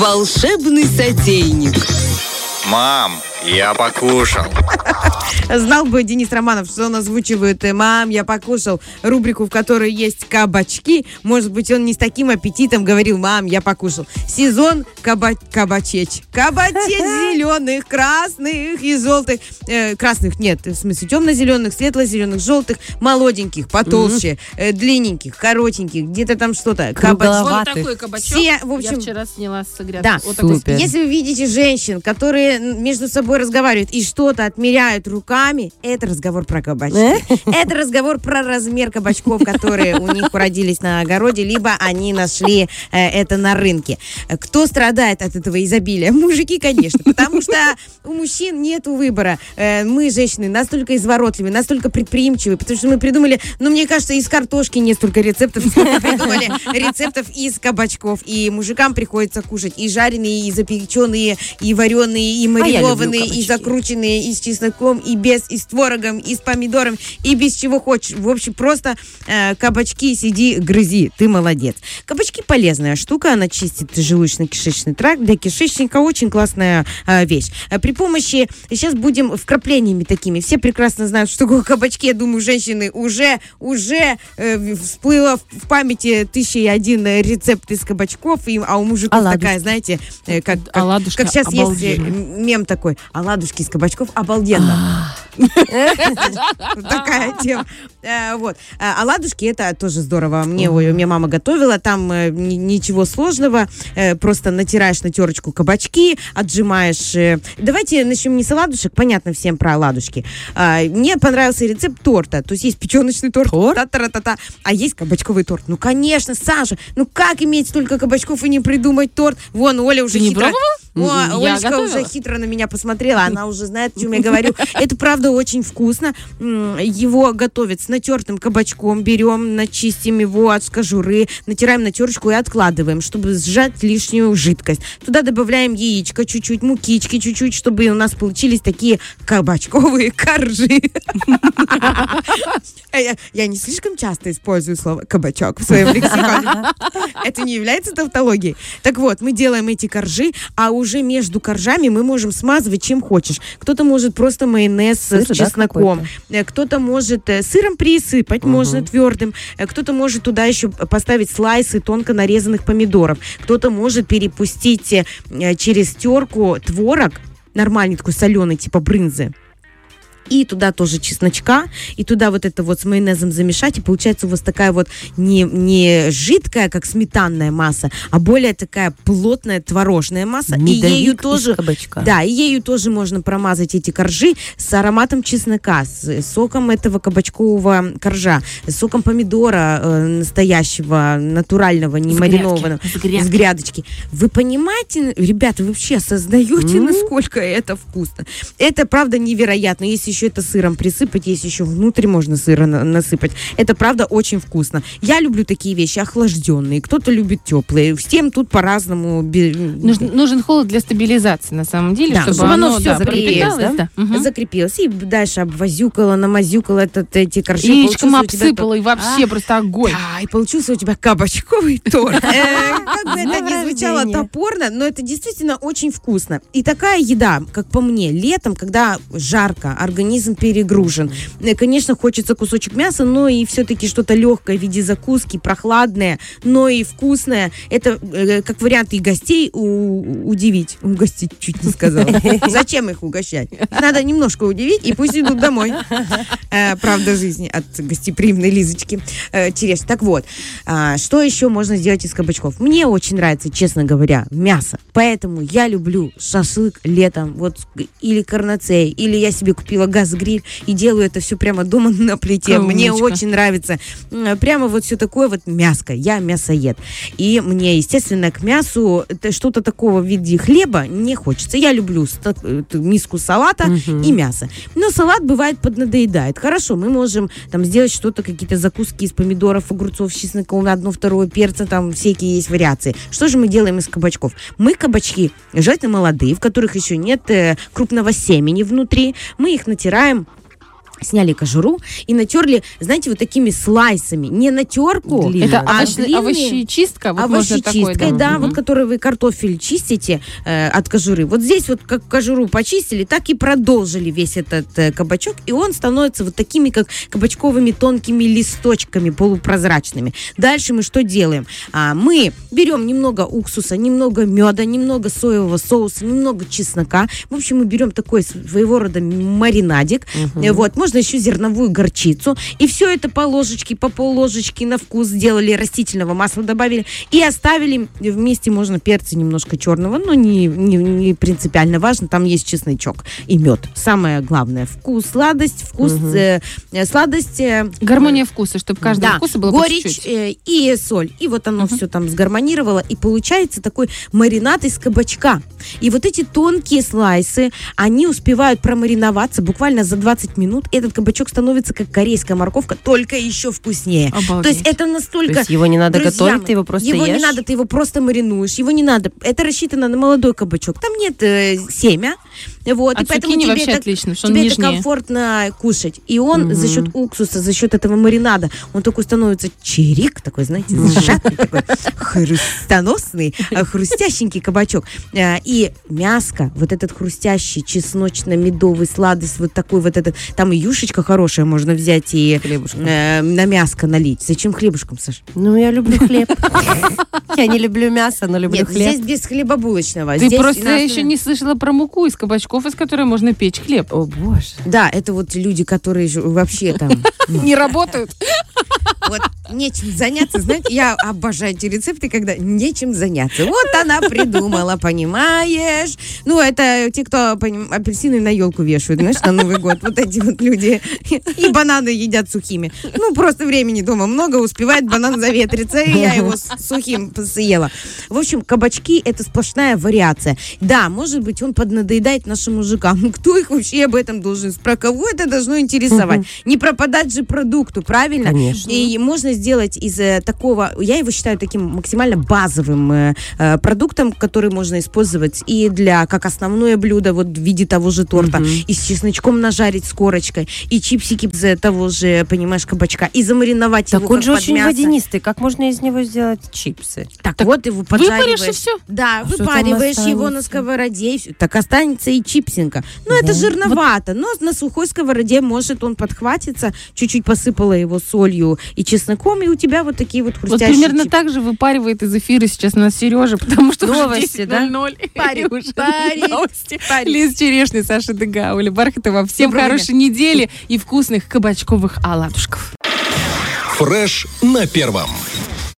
Волшебный сотейник. Мам, я покушал. Знал бы Денис Романов, что он озвучивает э, «Мам, я покушал» рубрику, в которой есть кабачки. Может быть, он не с таким аппетитом говорил «Мам, я покушал». Сезон каба кабачеч. Кабачеч зеленых, красных и желтых. Э, красных нет, в смысле темно-зеленых, светло-зеленых, желтых, молоденьких, потолще, э, длинненьких, коротеньких, где-то там что-то. Кругловатых. Кабач- Вот такой кабачок. Все, в общем, Я вчера сняла с грядки. да, Вот есть, если вы видите женщин, которые между собой разговаривают и что-то отмеряют руками, это разговор про кабачки. Это разговор про размер кабачков, которые у них уродились на огороде, либо они нашли э, это на рынке. Э, Кто страдает от этого изобилия? Мужики, конечно, потому что у мужчин нет выбора. Э, Мы, женщины, настолько изворотливы, настолько предприимчивы, потому что мы придумали, ну, мне кажется, из картошки не столько рецептов, сколько придумали рецептов из кабачков. И мужикам приходится кушать и жареные, и запеченные, и вареные, и А маринованные, и кабачки. закрученные, и с чесноком, и без, и с творогом, и с помидором, и без чего хочешь. В общем, просто э, кабачки сиди, грызи, ты молодец. Кабачки полезная штука, она чистит желудочно-кишечный тракт. Для кишечника очень классная э, вещь. Э, При помощи, сейчас будем вкраплениями такими, все прекрасно знают, что такое кабачки, я думаю, женщины уже, уже э, всплыло в памяти тысяча и один э, рецепт из кабачков, и, а у мужиков Оладушки. такая, знаете, э, как, как, как сейчас есть э, обалденно. мем такой, оладушки из кабачков обалденно. Такая тема. Э, Вот. А Оладушки это тоже здорово. Мне, ой, мне мама готовила. Там э, ни- ничего сложного. Э, Просто натираешь на терочку кабачки, отжимаешь. э. Давайте начнем не с оладушек. Понятно всем про оладушки. А, Мне понравился рецепт торта. То есть есть печеночный торт. Торт? та-та-та-та, а есть кабачковый торт. Ну, конечно, Саша. Ну, как иметь столько кабачков и не придумать торт? Вон, Оля уже не пробовала? О, Я Олечка готовила. уже хитро на меня посмотрела, она уже знает, о чем я говорю. Это правда очень вкусно. Его готовят с натертым кабачком, берем, начистим его от кожуры, натираем на терочку и откладываем, чтобы сжать лишнюю жидкость. Туда добавляем яичко чуть-чуть, мукички чуть-чуть, чтобы у нас получились такие кабачковые коржи. Я не слишком часто использую слово кабачок в своем лексиконе. Это не является тавтологией. Так вот, мы делаем эти коржи, а уже между коржами мы можем смазывать чем хочешь. Кто-то может просто майонез Сыр, с чесноком. Э, Кто-то может э, сыром присыпать, можно твердым. Э, Кто-то может туда еще поставить слайсы тонко нарезанных помидоров. Кто-то может перепустить э, э, через терку творог, нормальный такой соленый, типа брынзы. И туда тоже чесночка, и туда вот это вот с майонезом замешать, и получается у вас такая вот не, не жидкая, как сметанная масса, а более такая плотная творожная масса. и Медовик ею из тоже, кабачка. да, и ею тоже можно промазать эти коржи с ароматом чеснока, с соком этого кабачкового коржа, с соком помидора э, настоящего, натурального, не С маринованного, грядки, с грядки. с грядочки. Вы понимаете, ребята, вы вообще осознаете, М. насколько это вкусно? Это, правда, невероятно. Если еще это сыром присыпать, если еще внутрь можно сыра на- насыпать, это, правда, очень вкусно. Я люблю такие вещи охлажденные, кто-то любит теплые. Всем тут по-разному. Нужен, нужен холод для стабилизации, на самом деле, Да, чтобы, чтобы оно всё да, закрепилось, да? да. Мгм. закрепилась. И дальше обвозюкала, намазюкала этот, эти коржи. Яичком обсыпала, и вообще просто огонь. да, и получился у тебя кабачковый торт. Э, Как бы это ни звучало топорно, но это действительно очень вкусно. И такая еда, как по мне, летом, когда жарко, организм перегружен, э, конечно, хочется кусочек мяса, но и все-таки что-то легкое в виде закуски, прохладное, но и вкусное. Это э, как вариант и гостей у- удивить. Угостить чуть не сказала. Зачем их угощать? Надо немножко удивить, и пусть идут домой. Э, Правда жизни от гостеприимной Лизочки. Тереш. Так вот, а, что еще можно сделать из кабачков? Мне очень нравится, честно говоря, мясо. Поэтому я люблю шашлык летом, вот или карнацей, или я себе купила газ-гриль и делаю это все прямо дома на плите. Мне Умничка. очень нравится. Прямо вот все такое вот мяско. Я мясоед. И мне, естественно, к мясу это что-то такого в виде хлеба не хочется. Я люблю эту миску салата и мясо. Но салат бывает поднадоедает. Хорошо, мы можем там сделать что-то, какие-то закуски из помидоров, огурцов, чесноком, одно, второе, перца, там всякие есть вариации. Что же мы делаем из кабачков? Мы кабачки, желательно молодые, в которых еще нет э, крупного семени внутри, мы их натираем сняли кожуру и натерли, знаете, вот такими слайсами. Не на терку, Длинно. Это а овощ- длинные- овощечистка, вот такой, овощечисткой, да, Мгм. вот который вы картофель чистите э, от кожуры. Вот здесь вот как кожуру почистили, так и продолжили весь этот э, кабачок, и он становится вот такими, как кабачковыми тонкими листочками полупрозрачными. Дальше мы что делаем? А, мы берем немного уксуса, немного меда, немного соевого соуса, немного чеснока. В общем, мы берем такой своего рода маринадик. Э, Вот, можно еще зерновую горчицу. И все это по ложечке, по пол ложечки на вкус сделали, растительного масла добавили и оставили вместе, можно перца немножко черного, но не, не, не принципиально важно, там есть чесночок и мед. Самое главное, вкус, сладость, вкус, э, э, сладость, э, Гармония вкуса, чтобы каждого да, вкуса было по горечь чуть-чуть. э, и соль. И вот оно все там сгармонировало. И получается такой маринад из кабачка. И вот эти тонкие слайсы, они успевают промариноваться буквально за 20 минут. Этот кабачок становится как корейская морковка, только еще вкуснее. Обалдеть. То есть это То настолько... есть его не надо Друзья готовить, ты его просто Его ешь? не надо, ты его просто маринуешь. Его не надо. Это рассчитано на молодой кабачок. Там нет э, семя. Вот, А и поэтому тебе вообще это, отлично, что он тебе это комфортно кушать. И он за счет уксуса, за счет этого маринада, он такой становится чирик, такой, знаете, сжатый, такой хрустоносный, хрустященький кабачок. Э, И мяско, вот этот хрустящий, чесночно-медовый, сладость, вот такой вот этот, там и юшечка хорошая можно взять и э, на мяско налить. Зачем хлебушком, Саш? Ну, я люблю хлеб. Я не люблю мясо, но люблю Нет, хлеб. здесь без хлебобулочного. Ты Здесь просто на еще не слышала про муку из кабачков, из которой можно печь хлеб. О, боже. Да, это вот люди, которые вообще там Не работают. вот нечем заняться. Знаете, я обожаю эти рецепты, когда нечем заняться. Вот она придумала, понимаешь? Ну, это те, кто поним- апельсины на елку вешают, знаешь, на Новый год. Вот эти вот люди. И бананы едят сухими. Ну, просто времени дома много, успевает банан заветриться, и я его сухим съела. В общем, кабачки – это сплошная вариация. Да, может быть, он поднадоедает нашим мужикам. Кто их вообще об этом должен? Про кого это должно интересовать? Не пропадать же продукту, правильно? Конечно. И можно сделать из э, такого, я его считаю таким максимально базовым э, э, продуктом, который можно использовать и для, как основное блюдо, вот в виде того же торта, и с чесночком нажарить с корочкой, и чипсики из того же, понимаешь, кабачка, и замариновать Так его он же очень мясо. водянистый. Как можно из него сделать чипсы? Так, вот его поджариваешь. Выпаришь и все. Да, А выпариваешь его на сковороде, и всё. так останется и чипсинка. Ну, это жирновато, но на сухой сковороде может он подхватиться, чуть-чуть посыпала его солью и чесноком, и у тебя вот такие вот Вот хрустящие примерно чипсы. так же выпаривает из эфира сейчас нас Сережа, потому что Новости, уже да? 10:00, и Парит, уже парит, новости. парит. Лиз Черешня, Саша Дегауля, Бархатова. Всем Доброго хорошей недели и вкусных кабачковых оладушков. Фреш на первом.